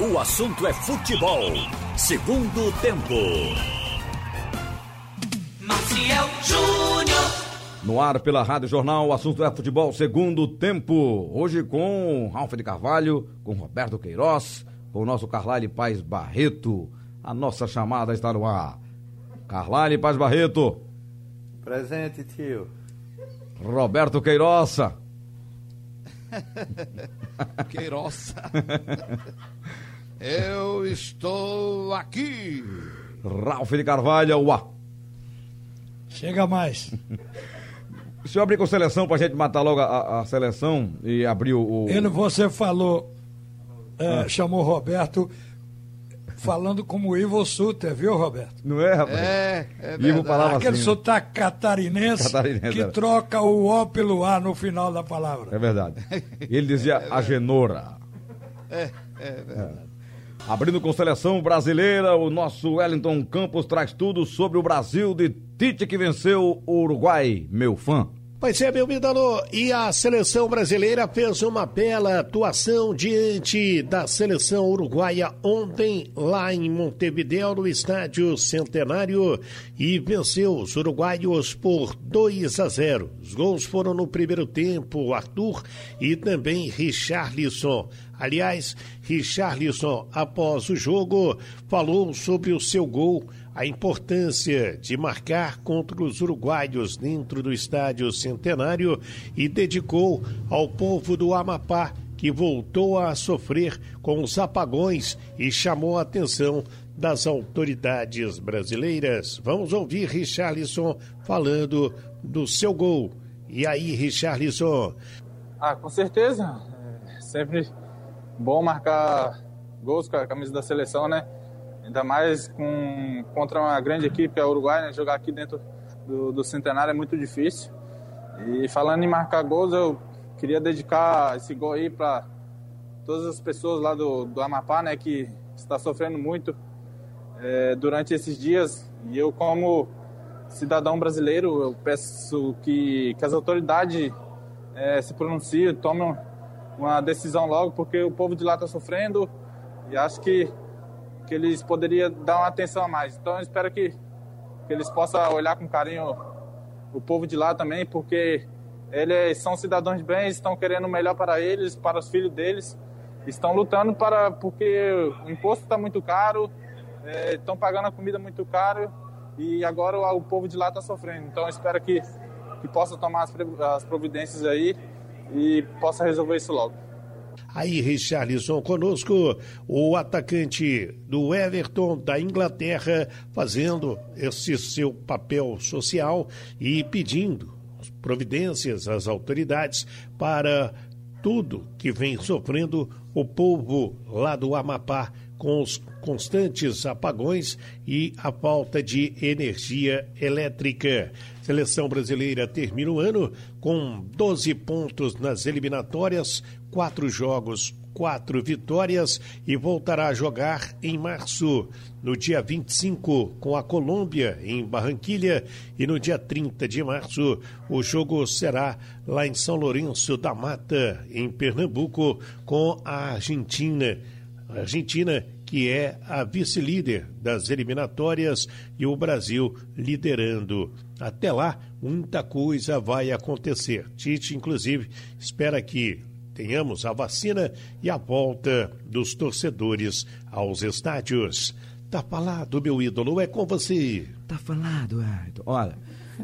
O assunto é futebol. Segundo tempo. Maciel Júnior. No ar pela Rádio Jornal, o assunto é futebol segundo tempo. Hoje com Ralf de Carvalho, com Roberto Queiroz, com o nosso Carlyle Paz Barreto. A nossa chamada está no ar. Carlyle Paz Barreto. Presente, tio. Roberto Queiroça. Queiroça. Eu estou aqui. Ralf de Carvalho, uá. Chega mais. O senhor abrir com a seleção pra gente matar logo a, a seleção e abrir o. Ele, você falou, é, chamou Roberto, falando como Ivo Suter, viu, Roberto? Não é, rapaz? É, é Ivo verdade. falava Aquele assim. sotaque catarinense, Catarinense, que era. troca o O pelo A no final da palavra. É verdade. Ele dizia a Genora. É, é verdade. Abrindo com seleção brasileira, o nosso Wellington Campos traz tudo sobre o Brasil de Tite que venceu o Uruguai, meu fã. Pois é, meu ídolo, e a seleção brasileira fez uma bela atuação diante da seleção uruguaia ontem, lá em Montevideo, no estádio Centenário, e venceu os uruguaios por 2 a 0. Os gols foram no primeiro tempo, Arthur e também Richarlison. Aliás, Richarlison, após o jogo, falou sobre o seu gol a importância de marcar contra os uruguaios dentro do estádio Centenário e dedicou ao povo do Amapá que voltou a sofrer com os apagões e chamou a atenção das autoridades brasileiras. Vamos ouvir Richarlison falando do seu gol. E aí, Richarlison? Ah, com certeza. É sempre bom marcar gols com a camisa da seleção, né? Ainda mais com, contra uma grande equipe, a Uruguai, né? Jogar aqui dentro do, do Centenário é muito difícil. E falando em marcar gols, eu queria dedicar esse gol aí para todas as pessoas lá do, do Amapá, né? Que está sofrendo muito é, durante esses dias. E eu, como cidadão brasileiro, eu peço que, que as autoridades é, se pronunciem, tomem uma decisão logo, porque o povo de lá está sofrendo e acho que, que eles poderiam dar uma atenção a mais. Então eu espero que, que eles possam olhar com carinho o povo de lá também, porque eles são cidadãos de bem, estão querendo o melhor para eles, para os filhos deles, estão lutando para porque o imposto está muito caro, é, estão pagando a comida muito caro e agora o, o povo de lá está sofrendo. Então espero que, que possa tomar as, as providências aí e possa resolver isso logo. Aí, Richarlison conosco, o atacante do Everton da Inglaterra, fazendo esse seu papel social e pedindo providências às autoridades para tudo que vem sofrendo o povo lá do Amapá com os constantes apagões e a falta de energia elétrica. Seleção brasileira termina o ano com 12 pontos nas eliminatórias, quatro jogos, quatro vitórias e voltará a jogar em março, no dia 25, com a Colômbia em Barranquilha e no dia 30 de março o jogo será lá em São Lourenço da Mata, em Pernambuco, com a Argentina. A Argentina, que é a vice-líder das eliminatórias, e o Brasil liderando. Até lá, muita coisa vai acontecer. Tite, inclusive, espera que tenhamos a vacina e a volta dos torcedores aos estádios. Tá falado, meu ídolo, é com você. Tá falado, Ayrton. Olha,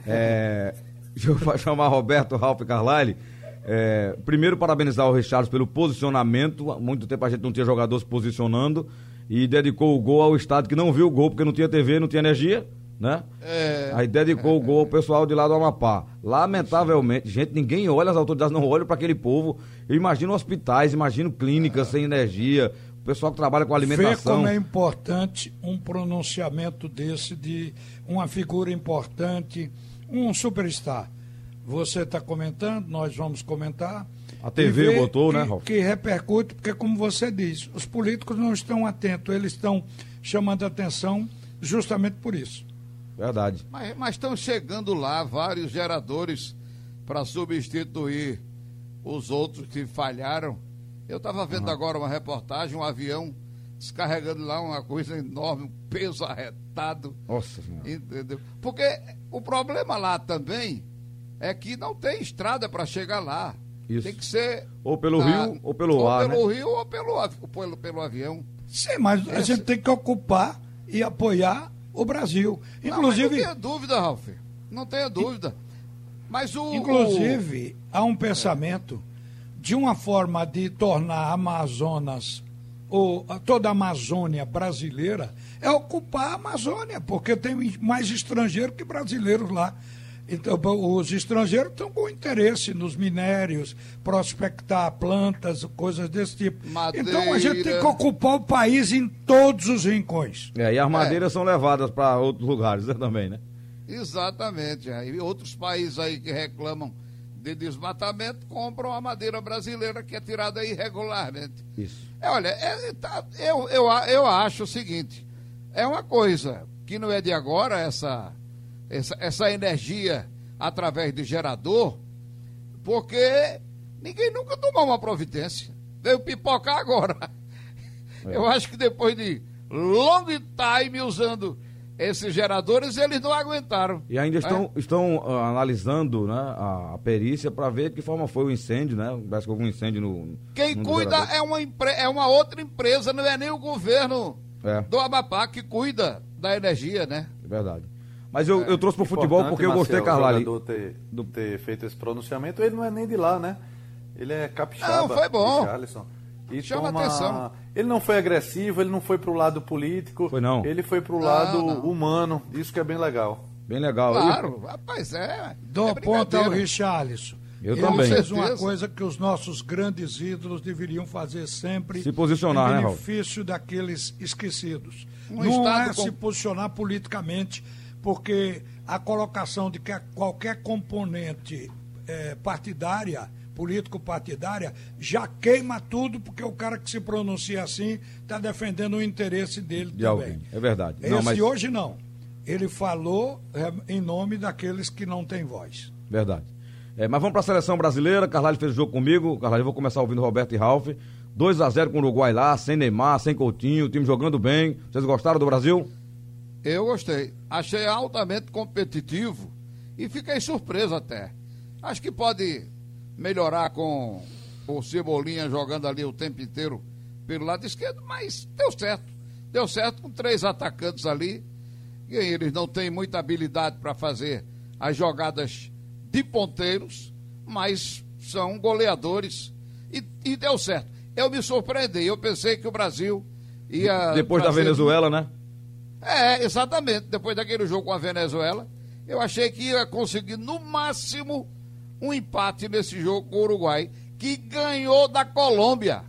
é, deixa eu chamar Roberto Ralph Carlyle. É, primeiro, parabenizar o Richards pelo posicionamento. Há muito tempo a gente não tinha jogador se posicionando. E dedicou o gol ao estado que não viu o gol porque não tinha TV, não tinha energia, né? É. Aí dedicou o gol ao pessoal de lá do Amapá. Lamentavelmente, gente, ninguém olha, as autoridades não olham para aquele povo. Eu imagino hospitais, imagino clínicas sem energia, o pessoal que trabalha com Vê alimentação. como é importante um pronunciamento desse de uma figura importante, um superstar. Você está comentando, nós vamos comentar. A TV vê botou, que, né, Ralf? Que repercute, porque como você diz, os políticos não estão atentos, eles estão chamando atenção justamente por isso. Verdade. Mas, mas estão chegando lá vários geradores para substituir os outros que falharam. Eu estava vendo agora uma reportagem, um avião descarregando lá uma coisa enorme, um peso arretado. Nossa senhora. Entendeu? Porque o problema lá também é que não tem estrada para chegar lá. Isso. Tem que ser. Ou pelo na- rio ou pelo ou ar, pelo né? rio ou pelo, pelo, pelo avião. Sim, mas a gente tem que ocupar e apoiar o Brasil. Não, Inclusive, mas não tenha dúvida, Ralf. Não tenha dúvida. Mas o. Inclusive, há um pensamento de uma forma de tornar a Amazonas, ou toda a Amazônia brasileira, é ocupar a Amazônia, porque tem mais estrangeiros que brasileiros lá. Então, os estrangeiros estão com interesse nos minérios, prospectar plantas, coisas desse tipo. Madeira. Então a gente tem que ocupar o país em todos os rincões. É, e as madeiras são levadas para outros lugares né, também, né? Exatamente. Aí outros países aí que reclamam de desmatamento compram a madeira brasileira que é tirada irregularmente. Isso. É, olha, é, tá, eu, eu, eu acho o seguinte: é uma coisa que não é de agora, essa, essa, essa energia através de gerador, porque ninguém nunca tomou uma providência. Veio pipocar agora. Eu acho que depois de long time usando esses geradores, eles não aguentaram. E ainda estão, É. estão ah, analisando né, a, a perícia para ver que forma foi o incêndio, né? Parece que houve um incêndio no. Quem dos cuida é uma, empre- é uma outra empresa, não é nem o governo É. do Amapá que cuida da energia, né? É verdade. Mas eu, eu trouxe pro futebol Importante, porque eu gostei, Marcel, Carlali. O ter, ter feito esse pronunciamento, ele não é nem de lá, né? Ele é capixaba. Não, foi bom. E Chama toma- atenção. Ele não foi agressivo, ele não foi pro lado político. Foi não. Ele foi pro Não, lado não. humano. Isso que é bem legal. Bem legal. Claro, rapaz, é. Dou é ponta ao. Richarlison. Eu Ele também. fez uma coisa que os nossos grandes ídolos deveriam fazer sempre. Se posicionar, em né, Raul? benefício daqueles esquecidos. Um Não é com- se posicionar politicamente, porque a colocação de que qualquer componente eh, partidária, político-partidária, já queima tudo, porque o cara que se pronuncia assim está defendendo o interesse dele De também. alguém. É verdade. Esse Não, mas- hoje não. Ele falou eh, em nome daqueles que não têm voz. Verdade. É, mas vamos para a seleção brasileira. Carlalho fez o jogo comigo. Carlalho, eu vou começar ouvindo Roberto e Ralf. 2 a 0 com o Uruguai lá, sem Neymar, sem Coutinho, o time jogando bem. Vocês gostaram do Brasil? Eu gostei. Achei altamente competitivo e fiquei surpreso até. Acho que pode melhorar com o Cebolinha jogando ali o tempo inteiro pelo lado esquerdo, mas deu certo. Deu certo com três atacantes ali. E eles não têm muita habilidade para fazer as jogadas de ponteiros, mas são goleadores. E, e deu certo. Eu me surpreendi. Eu pensei que o Brasil ia. Depois da Venezuela, né? É, exatamente. Depois daquele jogo com a Venezuela, eu achei que ia conseguir, no máximo, um empate nesse jogo com o Uruguai, que ganhou da Colômbia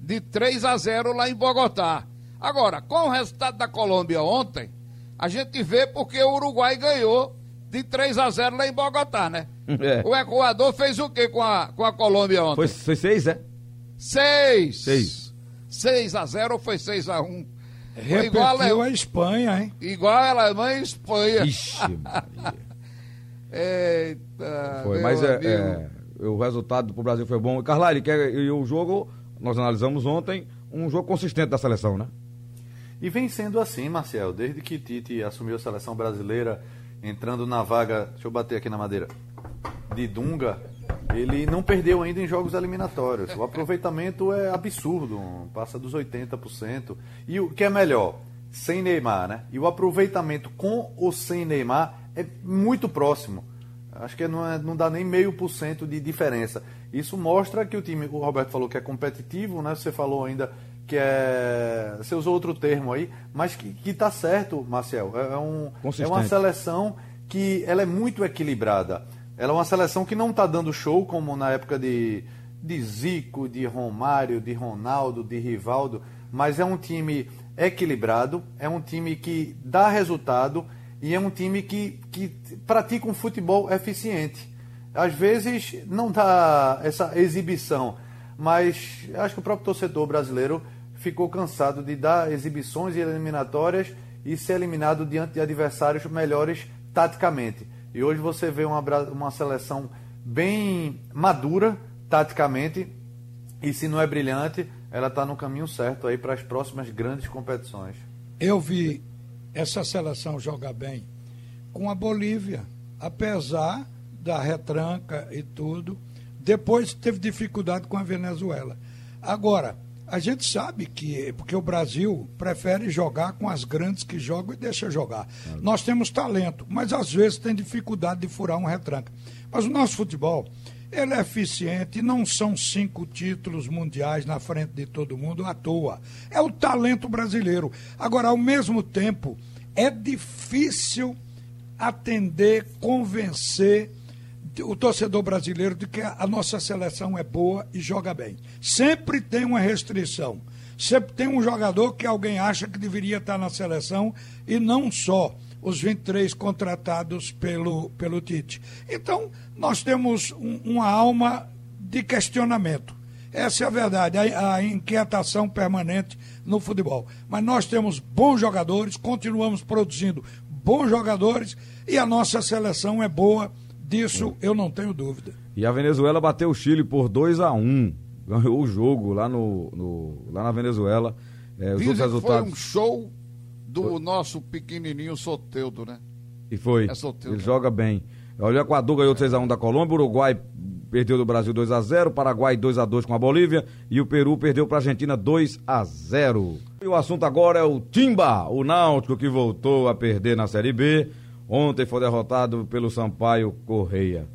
de 3 a 0 lá em Bogotá. Agora, com o resultado da Colômbia ontem, a gente vê porque o Uruguai ganhou de 3 a 0 lá em Bogotá, né? É. O Equador fez o quê com a, com a Colômbia ontem? Foi, foi seis, é? Seis. Seis. 6 a 0 ou foi 6 a 1? Repetiu igual a, a Espanha, hein? igual a Alemanha e Espanha. Ixi, Maria. Eita, Foi, meu mas é, amigo. é, o resultado pro Brasil foi bom. Carlali, que é- e o jogo, nós analisamos ontem, um jogo consistente da seleção, né? E vem sendo assim, Marcel, desde que Tite assumiu a seleção brasileira, entrando na vaga, deixa eu bater aqui na madeira, de Dunga, ele não perdeu ainda em jogos eliminatórios. O aproveitamento é absurdo, passa dos 80%. E o que é melhor, sem Neymar, né? E o aproveitamento com ou sem Neymar é muito próximo. Acho que não, é- não dá nem meio por cento de diferença. Isso mostra que o time, o Roberto falou que é competitivo, né? Você falou ainda que é. Você usou outro termo aí, mas que, que tá certo, Marcel. É, é um, é uma seleção que ela é muito equilibrada. Ela é uma seleção que não está dando show como na época de, de Zico, de Romário, de Ronaldo, de Rivaldo, mas é um time equilibrado, é um time que dá resultado e é um time que, que pratica um futebol eficiente. Às vezes não dá essa exibição, mas acho que o próprio torcedor brasileiro ficou cansado de dar exibições e eliminatórias e ser eliminado diante de adversários melhores taticamente. E hoje você vê uma, uma seleção bem madura taticamente E se não é brilhante, ela está no caminho certo aí para as próximas grandes competições. Eu vi essa seleção jogar bem com a Bolívia, apesar da retranca e tudo. Depois teve dificuldade com a Venezuela. Agora, a gente sabe que, porque o Brasil prefere jogar com as grandes que jogam e deixa jogar. Nós temos talento, mas às vezes tem dificuldade de furar um retranca. Mas o nosso futebol, ele é eficiente, não são cinco títulos mundiais na frente de todo mundo à toa. É o talento brasileiro. Agora, ao mesmo tempo, é difícil atender, convencer o torcedor brasileiro de que a nossa seleção é boa e joga bem. Sempre tem uma restrição. Sempre tem um jogador que alguém acha que deveria estar na seleção e não só os 23 contratados pelo, pelo Tite. Então, nós temos um, uma alma de questionamento. Essa é a verdade, a, a, inquietação permanente no futebol. Mas nós temos bons jogadores, continuamos produzindo bons jogadores e a nossa seleção é boa, disso eu não tenho dúvida. E a Venezuela bateu o Chile por 2 a 1 ganhou o jogo lá, no, no lá na Venezuela. É, os outros resultados. foi um show do nosso pequenininho Soteudo, né? E foi. É Soteldo. Ele joga bem. Olha, o Equador ganhou 3x1 da Colômbia, o Uruguai perdeu do Brasil 2x0, Paraguai 2x2 com a Bolívia e o Peru perdeu para a Argentina 2x0. E o assunto agora é o Timba, o Náutico que voltou a perder na Série B. Ontem foi derrotado pelo Sampaio Correia.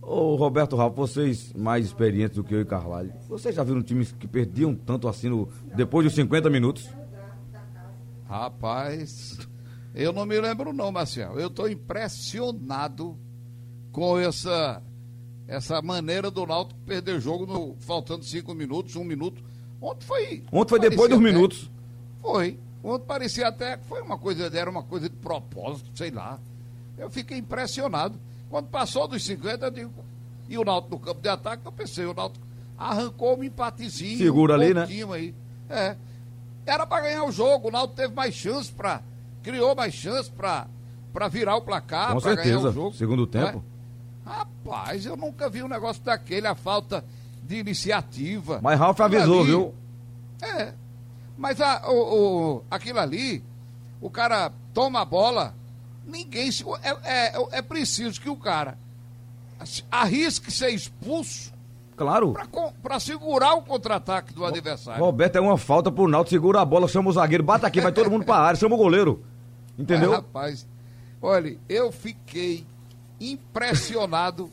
Ô Roberto Ralf, vocês mais experientes do que eu e Carvalho, vocês já viram times que perdiam tanto assim no, depois dos 50 minutos? Rapaz, eu não me lembro não, Marcel. Eu estou impressionado com essa essa maneira do Náutico perder jogo no, faltando cinco minutos, um minuto. Ontem foi. Ontem foi depois dos até- minutos. Foi. Ontem parecia até que foi uma coisa, era uma coisa de propósito, sei lá. Eu fiquei impressionado. Quando passou dos 50, eu digo, e o Náutico no campo de ataque, eu pensei, o Náutico arrancou um empatezinho. Segura um ali, né? Aí. É. Era para ganhar o jogo, o Náutico teve mais chance para criou mais chance para para virar o placar, Com para ganhar certeza. o jogo. Segundo é? tempo. Rapaz, eu nunca vi um negócio daquele, a falta de iniciativa. Mas Ralf avisou, ali- viu? é. Mas a, o, o- aquilo ali, o cara toma a bola, ninguém se. É, é, é preciso que o cara arrisque ser expulso Claro. para segurar o contra-ataque do adversário. Roberto é uma falta pro Náutico, segura a bola, chama o zagueiro, bate aqui, vai todo mundo pra área, chama o goleiro. Entendeu? É, rapaz, olha, eu fiquei impressionado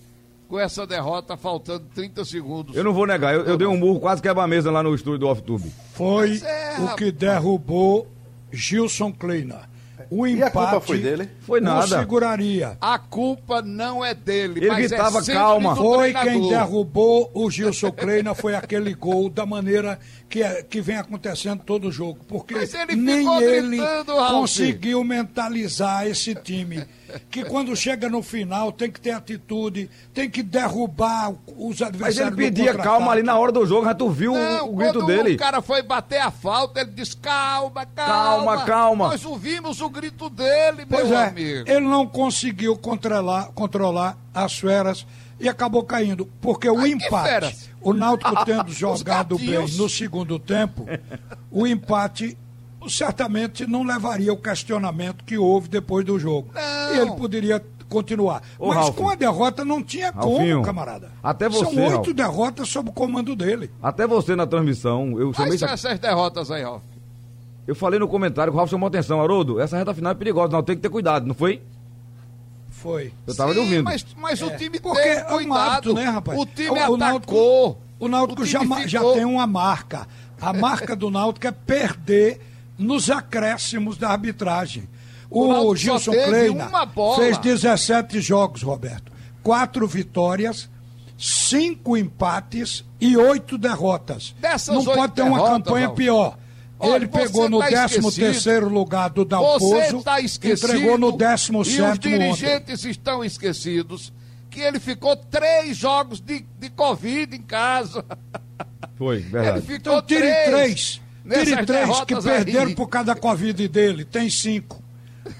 com essa derrota, faltando 30 segundos. Eu não vou negar, eu, eu dei um murro quase quebra-mesa lá no estúdio do Off-Tube. Foi Mas é, o que derrubou Gilson Kleina. O E empate a culpa foi dele? Foi nada. seguraria. A culpa não é dele, Ele mas gritava, é "Calma". do Foi quem derrubou o Gilson Kleina, foi aquele gol da maneira que, é- que vem acontecendo todo jogo. Porque Mas ele nem ele gritando, conseguiu mentalizar esse time. Que quando chega no final tem que ter atitude, tem que derrubar os Mas ele adversários. pedia calma ali na hora do jogo, já tu viu o- Não, o, grito quando dele. o cara foi bater a falta, ele disse: calma, calma. Calma, calma. Nós ouvimos o grito dele, Pois meu é, amigo. ele não conseguiu controlar, controlar as feras e acabou caindo. Porque o Ai, empate, feras? o Náutico tendo jogado bem no segundo tempo, o empate certamente não levaria o questionamento que houve depois do jogo. Não. E ele poderia continuar. Ô, Mas Ralf. com a derrota não tinha Ralfinho, como, camarada. até você, São oito derrotas sob o comando dele. Até você na transmissão, eu chamei Quais aqui- essas derrotas aí, Ralf? Eu falei no comentário que o Ralf chamou atenção, Haroldo, essa reta final é perigosa, não tem que ter cuidado, não foi? Foi. Eu tava Sim, ouvindo. Mas, mas o É, time porque teve é um cuidado. hábito, né, rapaz? O time O- o atacou. Náutico- O Náutico O já, ma- já ficou- tem uma marca. A marca do Náutico é perder nos acréscimos da arbitragem. O O, Gilson Kleina uma fez 17 jogos, Roberto. Quatro vitórias, cinco empates e oito derrotas. Dessas Não pode ter uma derrotas, campanha Ralf, pior. olha, Ele pegou no tá 13 esquecido. terceiro lugar do Dalpozo, esquecido. entregou no E 17 os ontem. dirigentes estão esquecidos que ele ficou três jogos de, de Covid em casa. Foi, Ele verdade. ficou Então tire três. nessas Tire três que perderam aí. por causa da Covid dele. Tem cinco.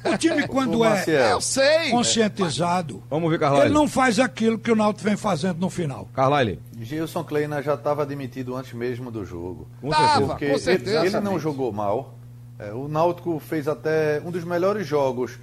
O time, quando Ô, é sei. conscientizado, Vamos ver, Carlyle. ele não faz aquilo que o Náutico vem fazendo no final. Carlyle. Gilson Kleina já estava demitido antes mesmo do jogo. Com Tava. certeza. Porque com ele, certeza. ele não jogou mal. É, o Náutico fez até um dos melhores jogos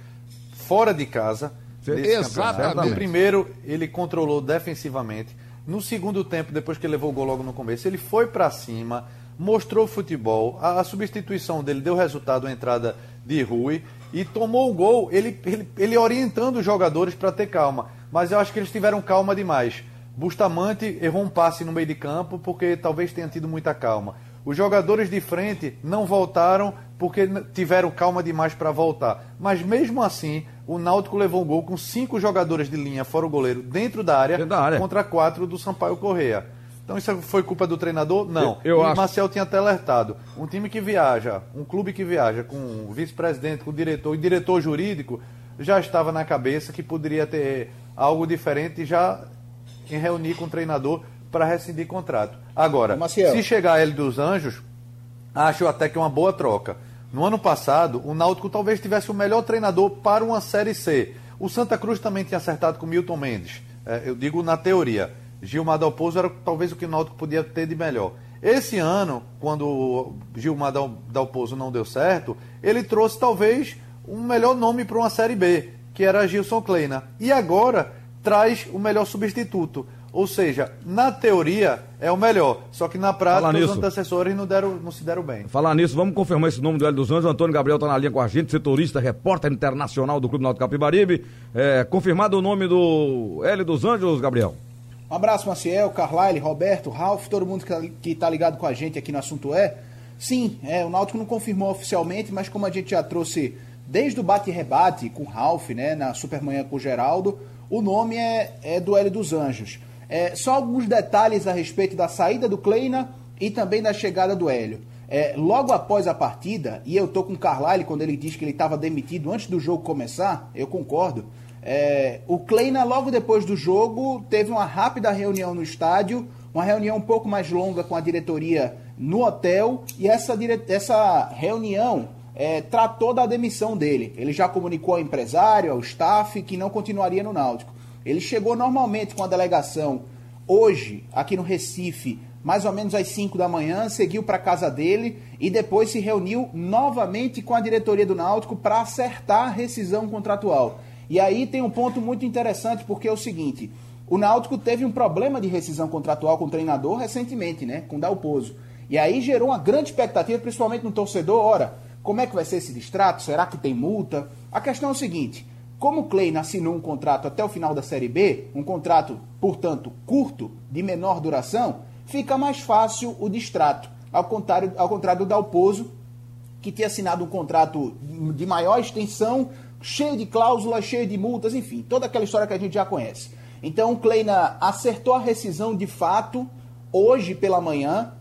fora de casa. Exatamente. No primeiro, ele controlou defensivamente. No segundo tempo, depois que ele levou o gol logo no começo, ele foi para cima, mostrou futebol. A, a substituição dele deu resultado, a entrada de Rui. E tomou o gol, ele, ele, ele orientando os jogadores para ter calma. Mas eu acho que eles tiveram calma demais. Bustamante errou um passe no meio de campo porque talvez tenha tido muita calma. Os jogadores de frente não voltaram porque tiveram calma demais para voltar. Mas mesmo assim, o Náutico levou um gol com cinco jogadores de linha, fora o goleiro, dentro da área, Dentro da área. contra quatro do Sampaio Correia. Então isso foi culpa do treinador? Não. Eu- eu e acho- o Marcel tinha até alertado. Um time que viaja, um clube que viaja com o vice-presidente, com o diretor e diretor jurídico, já estava na cabeça que poderia ter algo diferente já em reunir com o treinador para rescindir contrato. Agora, Maciel. se chegar ele dos Anjos, acho até que é uma boa troca. No ano passado, o Náutico talvez tivesse o melhor treinador para uma Série C. O Santa Cruz também tinha acertado com o Milton Mendes. É, eu digo na teoria. Gilmar Dalpozo era talvez o que o Náutico podia ter de melhor. Esse ano, quando o Gilmar Dal- Dalpozo não deu certo, ele trouxe talvez um melhor nome para uma Série B, que era Gilson Kleina. E agora traz o melhor substituto. Ou seja, na teoria é o melhor, só que na prática os antecessores não, deram, não se deram bem. Falar nisso, vamos confirmar esse nome do Hélio dos Anjos. Antônio Gabriel está na linha com a gente, setorista, repórter internacional do Clube Náutico Capibaribe. É, confirmado o nome do Hélio dos Anjos, Gabriel. Um abraço, Maciel, Carlyle, Roberto, Ralf, todo mundo que está ligado com a gente aqui no assunto é. Sim, é, o Náutico não confirmou oficialmente, mas como a gente já trouxe desde o bate e rebate com Ralf, né, na Supermanhã com o Geraldo, o nome é, é Hélio dos Anjos. É, só alguns detalhes a respeito da saída do Kleina e também da chegada do Hélio. É, logo após a partida, e eu tô com o Carlyle quando ele diz que ele estava demitido antes do jogo começar, eu concordo. É, o Kleina, logo depois do jogo, teve uma rápida reunião no estádio, uma reunião um pouco mais longa com a diretoria no hotel, e essa, dire... essa reunião é, tratou da demissão dele. Ele já comunicou ao empresário, ao staff, que não continuaria no Náutico. Ele chegou normalmente com a delegação hoje, aqui no Recife, mais ou menos às 5 da manhã, seguiu para casa dele e depois se reuniu novamente com a diretoria do Náutico para acertar a rescisão contratual. E aí tem um ponto muito interessante, porque é o seguinte: o Náutico teve um problema de rescisão contratual com o treinador recentemente, né? Com o Dalpozo. E aí gerou uma grande expectativa, principalmente no torcedor. Ora, como é que vai ser esse distrato? Será que tem multa? A questão é o seguinte: como o Kleina assinou um contrato até o final da Série B, um contrato, portanto, curto, de menor duração, fica mais fácil o distrato. Ao contrário, ao contrário do Dalpozo, que tinha assinado um contrato de maior extensão, cheio de cláusulas, cheio de multas, enfim, toda aquela história que a gente já conhece. Então o Kleina acertou a rescisão de fato hoje pela manhã,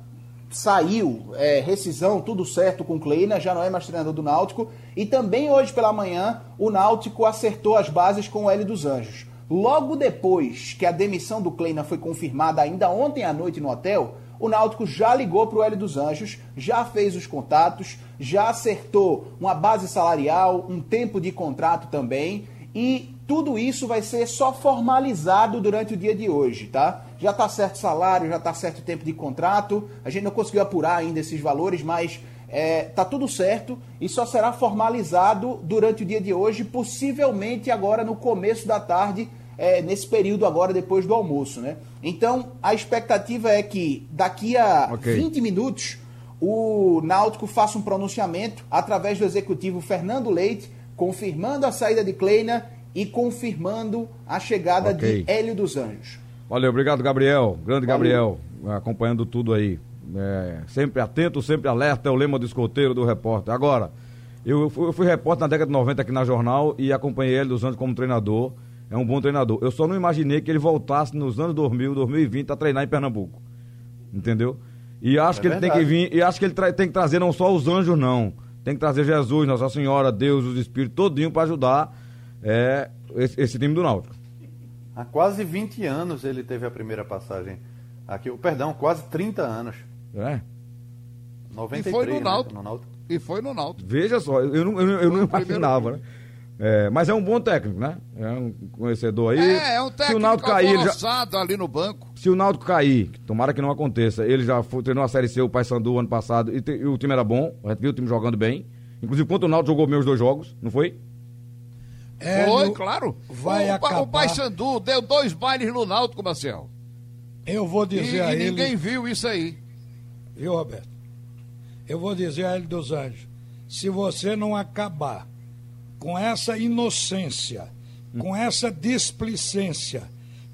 saiu é, rescisão, tudo certo com o Kleina, já não é mais treinador do Náutico, e também hoje pela manhã o Náutico acertou as bases com o Hélio dos Anjos. Logo depois que a demissão do Kleina foi confirmada ainda ontem à noite no hotel, o Náutico já ligou para o Hélio dos Anjos, já fez os contatos, já acertou uma base salarial, um tempo de contrato também, e tudo isso vai ser só formalizado durante o dia de hoje, tá? Já está certo salário, já está certo tempo de contrato, a gente não conseguiu apurar ainda esses valores, mas é, tá tudo certo e só será formalizado durante o dia de hoje, possivelmente agora no começo da tarde, é, nesse período agora depois do almoço, né? Então a expectativa é que daqui a Ok. 20 minutos o Náutico faça um pronunciamento através do executivo Fernando Leite, confirmando a saída de Kleina e confirmando a chegada Ok. de Hélio dos Anjos. Valeu, obrigado, Gabriel. Grande Gabriel, acompanhando tudo aí. É, sempre atento, sempre alerta, é o lema do escoteiro do repórter. Agora, eu fui, eu fui repórter na década de 90 aqui na Jornal e acompanhei ele dos anos como treinador. É um bom treinador. Eu só não imaginei que ele voltasse nos anos 2000, 2020 a treinar em Pernambuco. Entendeu? E acho É que ele tem que verdade. vir, e acho que ele tem que trazer não só os anjos, não. Tem que trazer Jesus, Nossa Senhora, Deus, os Espíritos, todinho para ajudar é, esse, esse time do Náutico. Há quase 20 anos ele teve a primeira passagem aqui. Perdão, quase 30 anos. É? 93, E foi no né, Náutico. no Náutico. E foi no Náutico. Veja só, eu não, eu não, eu não o primeiro imaginava, né? É, mas é um bom técnico, né? É um conhecedor aí. É, é um Se o técnico Náutico cair, já, ali no banco. se o Náutico cair, tomara que não aconteça, ele já foi, treinou a Série C, o Paysandu ano passado, e, te- e o time era bom, a gente viu o time jogando bem. Inclusive, contra o Náutico jogou meus dois jogos, não foi? Hélio Foi, claro. vai o, acabar- o Paysandu deu dois bailes no Náutico, Marcel. Eu vou E, dizer e a ele. ninguém viu isso aí. Viu, Roberto? Eu vou dizer a ele dos Anjos: se você não acabar com essa inocência, com essa displicência,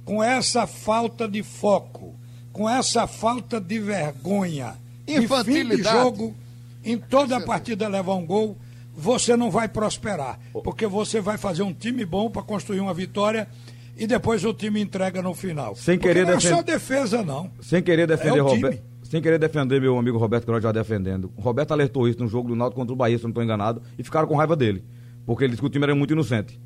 com essa falta de foco, com essa falta de vergonha, de fim de jogo, em toda a partida levar um gol, você não vai prosperar. Porque você vai fazer um time bom para construir uma vitória e depois o time entrega no final. Sem Porque querer não é só defender- defesa, não. Sem querer defender É o time. Roberto. Sem querer defender meu amigo Roberto, que nós já defendendo. O Roberto alertou isso no jogo do Náutico contra o Bahia, se não estou enganado, e ficaram com raiva dele. Porque ele disse que o time era muito inocente.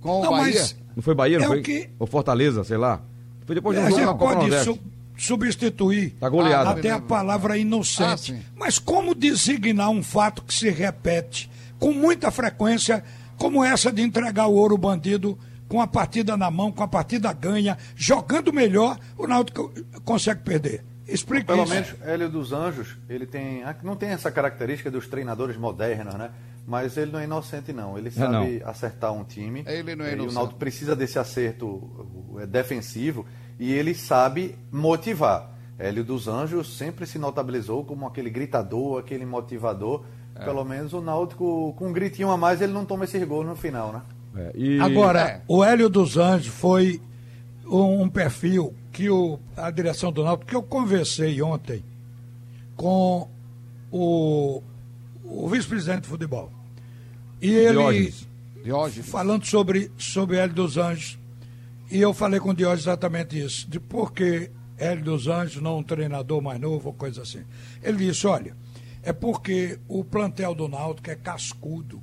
Com Não, o Bahia. mas Não foi Bahia, não É o foi? que- Ou Fortaleza, sei lá. Foi depois de um A jogo na Copa Nordeste. su- substituir Tá goleado. até a palavra Ah, inocente. sim. Mas como designar um fato que se repete com muita frequência, como essa de entregar o ouro bandido com a partida na mão, com a partida ganha, jogando melhor, o Náutico consegue perder. Explica Pelo isso. menos Hélio dos Anjos, ele tem. Não tem essa característica dos treinadores modernos, né? Mas ele não é inocente, não. Ele sabe acertar um time. Ele não é E o inocente. Náutico precisa desse acerto é, defensivo e ele sabe motivar. Hélio dos Anjos sempre se notabilizou como aquele gritador, aquele motivador. É. Pelo menos o Náutico, com um gritinho a mais, ele não toma esses gols no final, né? É, e- Agora, É. o Hélio dos Anjos foi um, um perfil que o, a direção do Náutico, que eu conversei ontem com o, o vice-presidente de futebol. E ele, Diógenes. Diógenes. falando sobre, sobre Hélio dos Anjos, e eu falei com o Diógenes exatamente isso, de por que Hélio dos Anjos, não um treinador mais novo ou coisa assim. Ele disse, olha, é porque o plantel do Náutico é cascudo,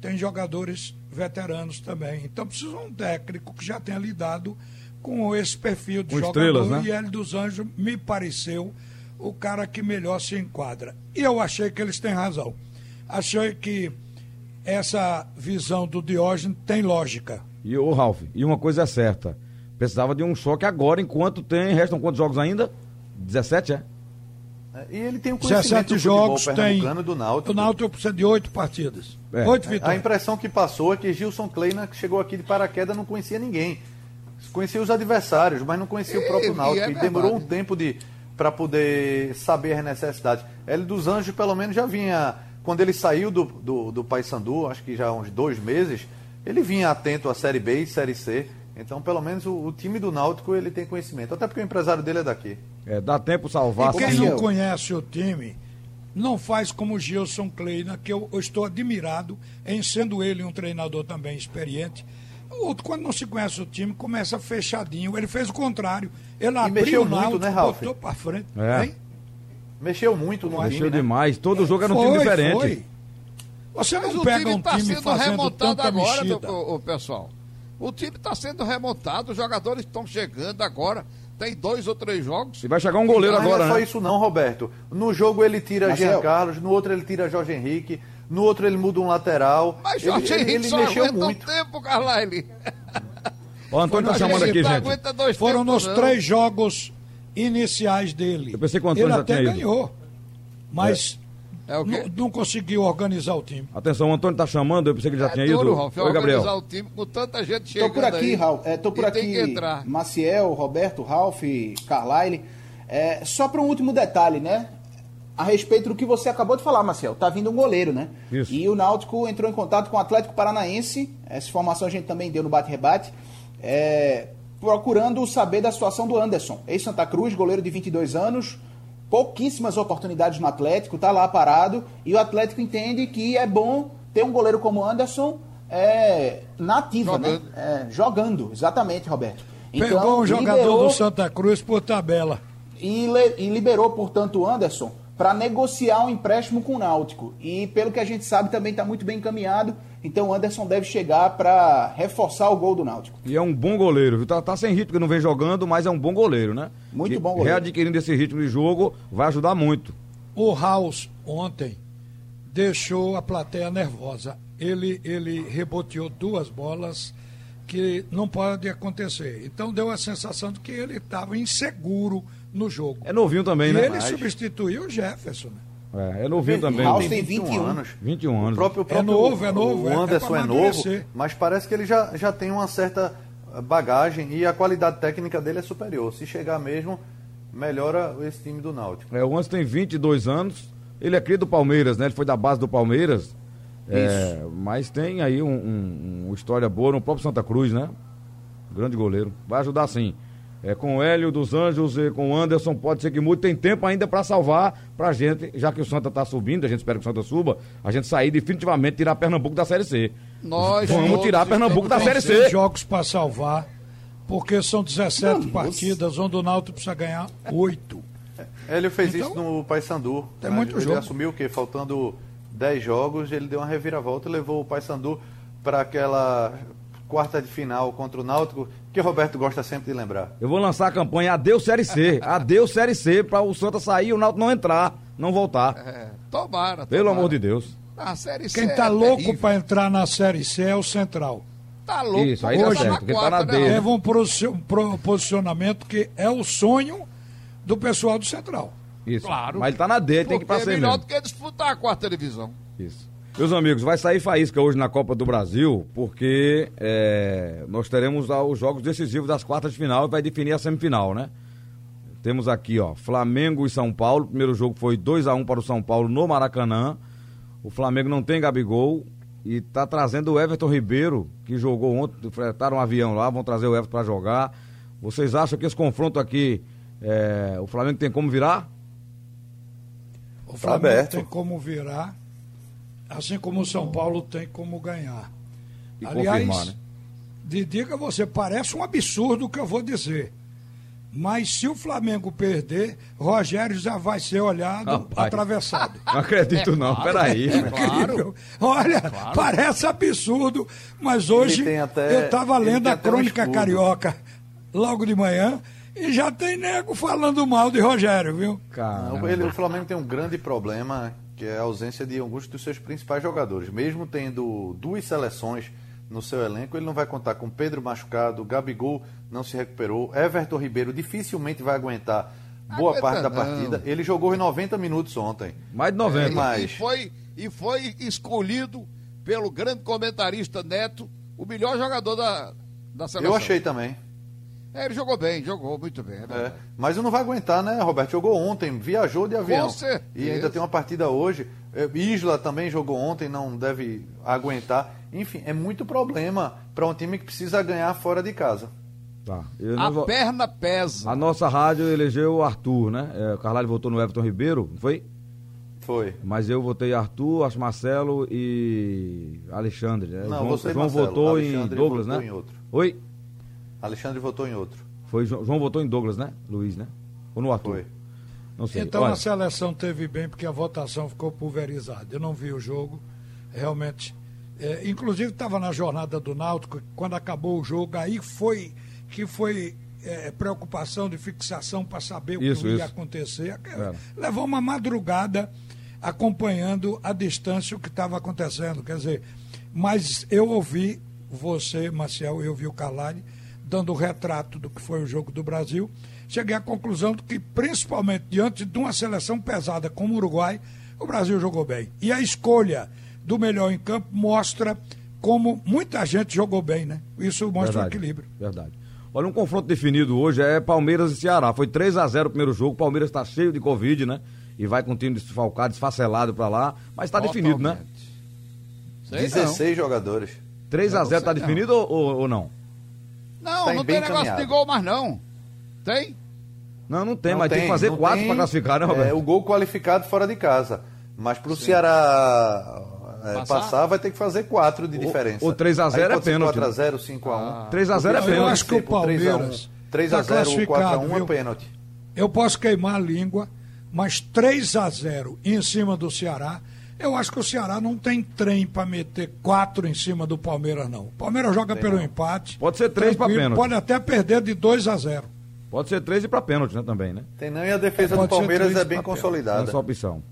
tem jogadores veteranos também, então precisa um técnico que já tenha lidado com esse perfil de Com jogador, estrelas, né? e Hélio dos Anjos me pareceu o cara que melhor se enquadra. E eu achei que eles têm razão. Achei que essa visão do Diógenes tem lógica. E o Ralf, e uma coisa é certa. Precisava de um choque agora, enquanto tem. Restam quantos jogos ainda? 17, é? É, E ele tem um conhecimento 17 do futebol jogos tem. do Náutico. O Náutico precisa de oito partidas. É. Oito A vitórias. impressão que passou é que Gilson Kleina, que chegou aqui de paraquedas, não conhecia ninguém. Conhecia os adversários, mas não conhecia o próprio E- e Náutico. é E, demorou um tempo de para poder saber as necessidades. Hélio dos Anjos, pelo menos, já vinha. Quando ele saiu do, do, do Paysandu, acho que já há uns dois meses, ele vinha atento à Série B e Série C. Então, pelo menos, o, o time do Náutico ele tem conhecimento. Até porque o empresário dele é daqui. É, dá tempo salvar. E quem não conhece o time, não faz como o Gilson Kleina, que eu, eu estou admirado em sendo ele um treinador também experiente. O outro, quando não se conhece o time, começa fechadinho. Ele fez o contrário. Ele abriu mexeu o muito, Náutico, né, Ralf? botou para frente. É. Hein? Mexeu muito no Mexeu time, né? demais. Todo jogo era um time diferente. Foi. Você Mas não o pega time um está time sendo fazendo remontado tanta agora, mexida. o, o pessoal. O time está sendo remontado, os jogadores estão chegando agora. Tem dois ou três jogos. E vai chegar um goleiro Mas agora, não é só né? isso não, Roberto. No jogo ele tira. Jean Carlos, no outro ele tira Jorge Henrique, no outro ele muda um lateral. Mas ele, Jorge ele, Henrique ele só mexeu aguenta muito. um tempo, Carlyle. O Antônio tá Jorge chamando aqui, não gente. Foram nos não. três jogos iniciais dele. Eu pensei que o Antônio Ele já até tinha ido. ganhou, mas É o quê? não, não conseguiu organizar o time. Atenção, o Antônio tá chamando, eu pensei que ele já É tinha duro, ido. Ralf, Oi, Gabriel. organizar o time com tanta gente chegando Tô por aqui, aí. Raul. É, tô por E aqui, tem que entrar. Maciel, Roberto, Ralf, Carlyle. É, só para um último detalhe, né? A respeito do que você acabou de falar, Maciel. Tá vindo um goleiro, né? Isso. E o Náutico entrou em contato com o Atlético Paranaense. Essa informação a gente também deu no bate-rebate. É, procurando saber da situação do Anderson. Ex-Santa Cruz, goleiro de 22 anos. Pouquíssimas oportunidades no Atlético, tá lá parado. E o Atlético entende que é bom ter um goleiro como o Anderson é, na ativa, Jogando. né? É, jogando, exatamente, Roberto. Pegou um jogador liberou- do Santa Cruz por tabela. e, le- e liberou, portanto, o Anderson para negociar um empréstimo com o Náutico. E pelo que a gente sabe, também está muito bem encaminhado. Então o Anderson deve chegar para reforçar o gol do Náutico. E é um bom goleiro, viu? Tá, tá sem ritmo, que não vem jogando, mas é um bom goleiro, né? Muito Que bom goleiro. Readquirindo esse ritmo de jogo vai ajudar muito. O House, ontem, deixou a plateia nervosa. ele, ele reboteou duas bolas que não pode acontecer. Então deu a sensação de que ele estava inseguro no jogo. É novinho também, e né? ele Mas- substituiu o Jefferson. né? É, é novinho também. House tem 21 anos. 21 O anos. próprio, o É próprio- novo, é novo, é- O é Anderson pra é, novo, mas parece que ele já, já tem uma certa bagagem e a qualidade técnica dele é superior. Se chegar mesmo, melhora esse time do Náutico. É, o Anderson tem 22 anos. Ele é cria do Palmeiras, né? Ele foi da base do Palmeiras. É, mas tem aí um, um- uma história boa no próprio Santa Cruz, né? Grande goleiro. Vai ajudar sim. É, com o Hélio dos Anjos e com o Anderson, pode ser que mude. Tem tempo ainda pra salvar pra gente, já que o Santa tá subindo, a gente espera que o Santa suba, a gente sair definitivamente tirar Pernambuco da Série C. Nós Vamos tirar Pernambuco da Série C. jogos para salvar, porque são 17 partidas, onde o Náutico precisa ganhar 8. Hélio fez Então, isso no Paysandu. tem né? muito ele jogo. assumiu que faltando 10 jogos, ele deu uma reviravolta e levou o Paysandu para aquela quarta de final contra o Náutico, que o Roberto gosta sempre de lembrar. Eu vou lançar a campanha Adeus Série C. Adeus Série C, pra o Santa sair e o Náutico não entrar, não voltar. É, tomara. Pelo tomara. amor de Deus. A série C Quem tá é louco para entrar na Série C é o Central. Tá louco. Isso, aí botar certo, quem tá na né, não? Teve um posicionamento que é o sonho do pessoal do Central. Isso. Claro. Mas ele tá na D, tem que Porque C é melhor mesmo. do que disputar a quarta divisão. Isso. Meus amigos, vai sair faísca hoje na Copa do Brasil, porque é, nós teremos lá os jogos decisivos das quartas de final e vai definir a semifinal, né? Temos aqui, ó, Flamengo e São Paulo. O primeiro jogo foi 2 a 1 para o São Paulo no Maracanã. O Flamengo não tem Gabigol e tá trazendo o Everton Ribeiro, que jogou ontem, fretaram um avião lá, vão trazer o Everton para jogar. Vocês acham que esse confronto aqui, é, o Flamengo tem como virar? O Flamengo aberto. tem como virar, assim como o São Paulo tem como ganhar. E Aliás, né? Rapaz. atravessado. Não acredito não, peraí. Incrível. Olha, parece absurdo, mas hoje até- eu estava lendo a um crônica carioca logo de manhã e já tem nego falando mal de Rogério, viu? Caramba. Ele- o Flamengo tem um grande problema, que é a ausência de alguns dos seus principais jogadores. Mesmo tendo duas seleções no seu elenco, ele não vai contar com Pedro machucado, Gabigol não se recuperou, Everton Ribeiro dificilmente vai aguentar boa Aguenta parte da não. partida. Ele jogou em 90 minutos ontem. Mais de 90. É, mas- E foi, e foi escolhido pelo grande comentarista Neto o melhor jogador da, da seleção. Eu achei também. É, ele jogou bem, jogou muito bem. é É, mas não vai aguentar, né, Roberto? Jogou ontem, viajou de avião. Com certeza. E ainda tem uma partida hoje. É, Isla também jogou ontem, não deve aguentar. Enfim, é muito problema para um time que precisa ganhar fora de casa. Tá. Eu A vou- perna pesa. A nossa rádio elegeu o Arthur, né? É, o Carvalho votou no Everton Ribeiro, não foi? Foi. Mas eu votei Arthur, acho Marcelo e Alexandre. Né? Não, João, você, João Marcelo. votou em Alexandre Douglas, votou né? em outro. Oi? Alexandre votou em outro. Foi João, João votou em Douglas, né? Luiz, né? Ou no Arthur? Foi. Não sei. Então Olha, a seleção teve bem porque a votação ficou pulverizada. Eu não vi o jogo, realmente. É, inclusive estava na jornada do Náutico, quando acabou o jogo, aí foi que foi é, preocupação de fixação para saber o Isso, que ia isso. acontecer. Era. Levou uma madrugada acompanhando a distância o que estava acontecendo. Quer dizer, mas eu ouvi você, Marcel, eu ouvi o Carlari, dando o retrato do que foi o jogo do Brasil. Cheguei à conclusão de que, principalmente diante de uma seleção pesada como o Uruguai, o Brasil jogou bem. E a escolha do melhor em campo mostra como muita gente jogou bem, né? Isso mostra o verdade, equilíbrio. Verdade. Olha, um confronto definido hoje é Palmeiras e Ceará. Foi 3 a 0 o primeiro jogo. O Palmeiras está cheio de Covid, né? E vai com o time desfalcado, desfacelado pra lá. Mas está definido, né? Sei 16 jogadores. 3 a 0 está não. definido ou- ou não? Não, não, Tá não tem negócio encaminhado. de gol mais não. Tem? Não, não tem, Não mas tem, que fazer não quatro tem, para classificar, né, Roberto? É, o gol qualificado fora de casa. Mas para o Ceará é, Passar? passar? vai ter que fazer quatro de diferença. o 3 a 0 Aí é pode ser pênalti, 4x0, 5x1. 3 a 0 é Eu pênalti. acho que o Palmeiras 3 tá a 0 classificado, 4x1 é pênalti. Eu posso queimar a língua, mas 3 a 0 em cima do Ceará. Eu acho que o Ceará não tem trem para meter quatro em cima do Palmeiras, não. O Palmeiras joga pelo empate. Pode ser três tranquilo, pênalti. Pode até perder de 2 a 0 Pode ser 3 e para pênalti, né, também, né? Tem não, e a defesa Pode do Palmeiras três é bem. É consolidada. essa opção.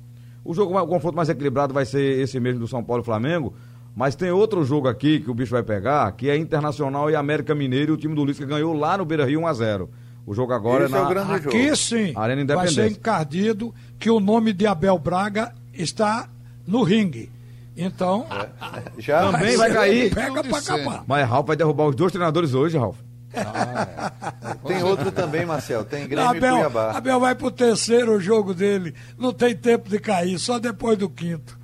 O jogo, o confronto mais equilibrado vai ser esse mesmo do São Paulo e Flamengo, Mas tem outro jogo aqui que o bicho vai pegar, que é Internacional e América Mineiro, e o time do Lisca ganhou lá no Beira Rio 1x0. O jogo agora Esse é é na o grande jogo. Aqui sim Arena vai ser Independência. encardido que o nome de Abel Braga está no ringue. Então, Já Também vai cair. pega pra capar. Mas Ralf vai derrubar os dois treinadores hoje, Ralf. tem outro também, Marcel. Tem Grêmio e Abel, Cuiabá. Abel vai pro terceiro jogo dele. Não tem tempo de cair, só depois do quinto.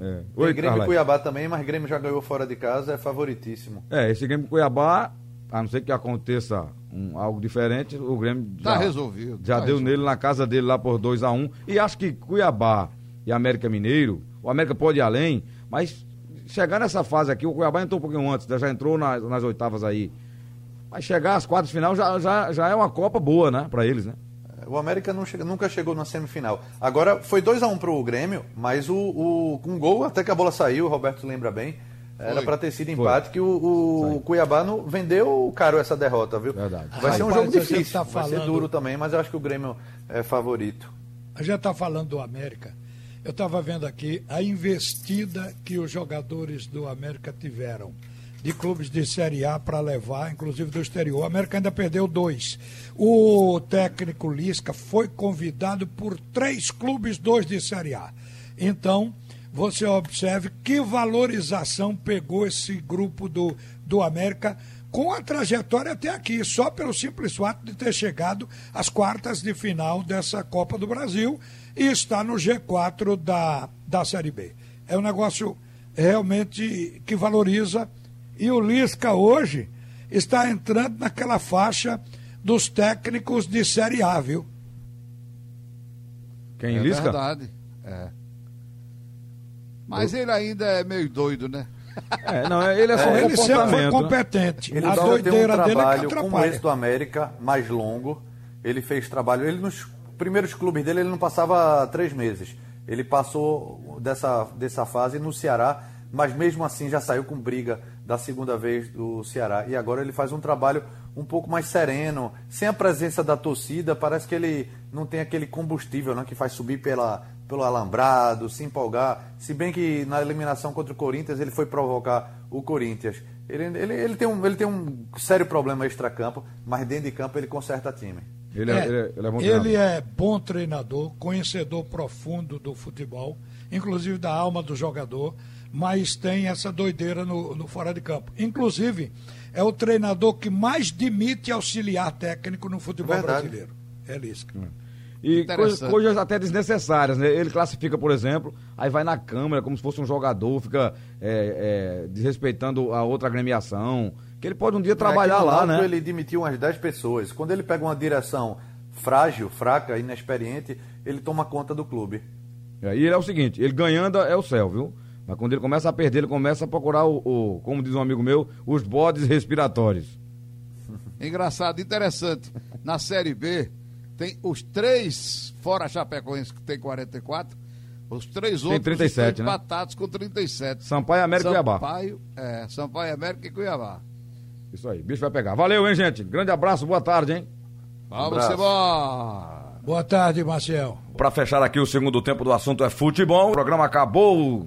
É. Tem Oi, Grêmio e. Cuiabá também, mas Grêmio já ganhou fora de casa, é favoritíssimo. É, esse Grêmio Cuiabá, a não ser que aconteça um- algo diferente, o Grêmio Tá já, resolvido. já tá deu resolvido. nele na casa dele lá por 2 a 1 E acho que Cuiabá e América Mineiro, o América pode ir além, mas chegar nessa fase aqui, o Cuiabá entrou um pouquinho antes, já entrou nas, nas oitavas aí. Mas chegar às quartas de final já, já, já é uma Copa boa, né? Pra eles, né? O América chega- nunca chegou na semifinal. Agora foi 2x1 pro Grêmio, mas o, o, com um gol, até que a bola saiu, o Roberto lembra bem. Era Foi. pra ter sido empate, que o, o Cuiabá não, vendeu caro essa derrota, viu? Verdade. Vai ser um jogo a difícil, tá vai ser falando- duro também, mas eu acho que o Grêmio é favorito. A gente está falando do América. Eu estava vendo aqui a investida que os jogadores do América tiveram de clubes de Série A para levar, inclusive do exterior. O América ainda perdeu dois. O técnico Lisca foi convidado por três clubes, dois de Série A. Então, você observe que valorização pegou esse grupo do, do América com a trajetória até aqui, só pelo simples fato de ter chegado às quartas de final dessa Copa do Brasil e está no G4 da, da Série B. É um negócio realmente que valoriza. E o Lisca hoje está entrando naquela faixa dos técnicos de Série A, viu? Quem É Lisca? verdade. É. Mas ele ainda é meio doido, né? É, não, é- ele é só um Ele sempre foi comportamento. né? competente. Ele a ter um doideira dele é que trabalho como atrapalha. esse do América, mais longo. Ele fez trabalho. Ele nos primeiros clubes dele ele não passava três meses. Ele passou dessa, dessa fase no Ceará, mas mesmo assim já saiu com briga da segunda vez do Ceará. E agora ele faz um trabalho um pouco mais sereno, sem a presença da torcida. Parece que ele não tem aquele combustível né, que faz subir pela, pelo alambrado, se empolgar. Se bem que na eliminação contra o Corinthians ele foi provocar o Corinthians. Ele, ele, ele, tem, um, ele tem um sério problema extra-campo, mas dentro de campo ele conserta time. Ele é, É, ele é, ele é bom ele treinador. é bom treinador, conhecedor profundo do futebol, inclusive da alma do jogador, mas tem essa doideira no, no fora de campo. Inclusive, é o treinador que mais demite auxiliar técnico no futebol Verdade. brasileiro. É Lisca. E coisas, coisas até desnecessárias, né? Ele classifica, por exemplo, aí vai na câmera como se fosse um jogador, fica é, é, desrespeitando a outra agremiação. Que ele pode um dia trabalhar Aqui no lá, né? Ele demitiu umas 10 pessoas. Quando ele pega uma direção frágil, fraca, inexperiente, ele toma conta do clube. É, E ele é o seguinte, ele ganhando é o céu, viu? Mas quando ele começa a perder, ele começa a procurar o, o- como diz um amigo meu, os bodes respiratórios. Engraçado, interessante. Na Série B, tem os três, fora a Chapecoense, que tem 44, os três Tem outros 37, estão né? empatados com 37. Sampaio, América e Cuiabá. Sampaio, é, Sampaio, América e Cuiabá. Isso aí, bicho vai pegar. Valeu, hein, gente? Grande abraço, boa tarde, hein? Vamos abraço. embora. Boa tarde, Marcel. Para fechar aqui o segundo tempo do assunto é futebol. O programa acabou.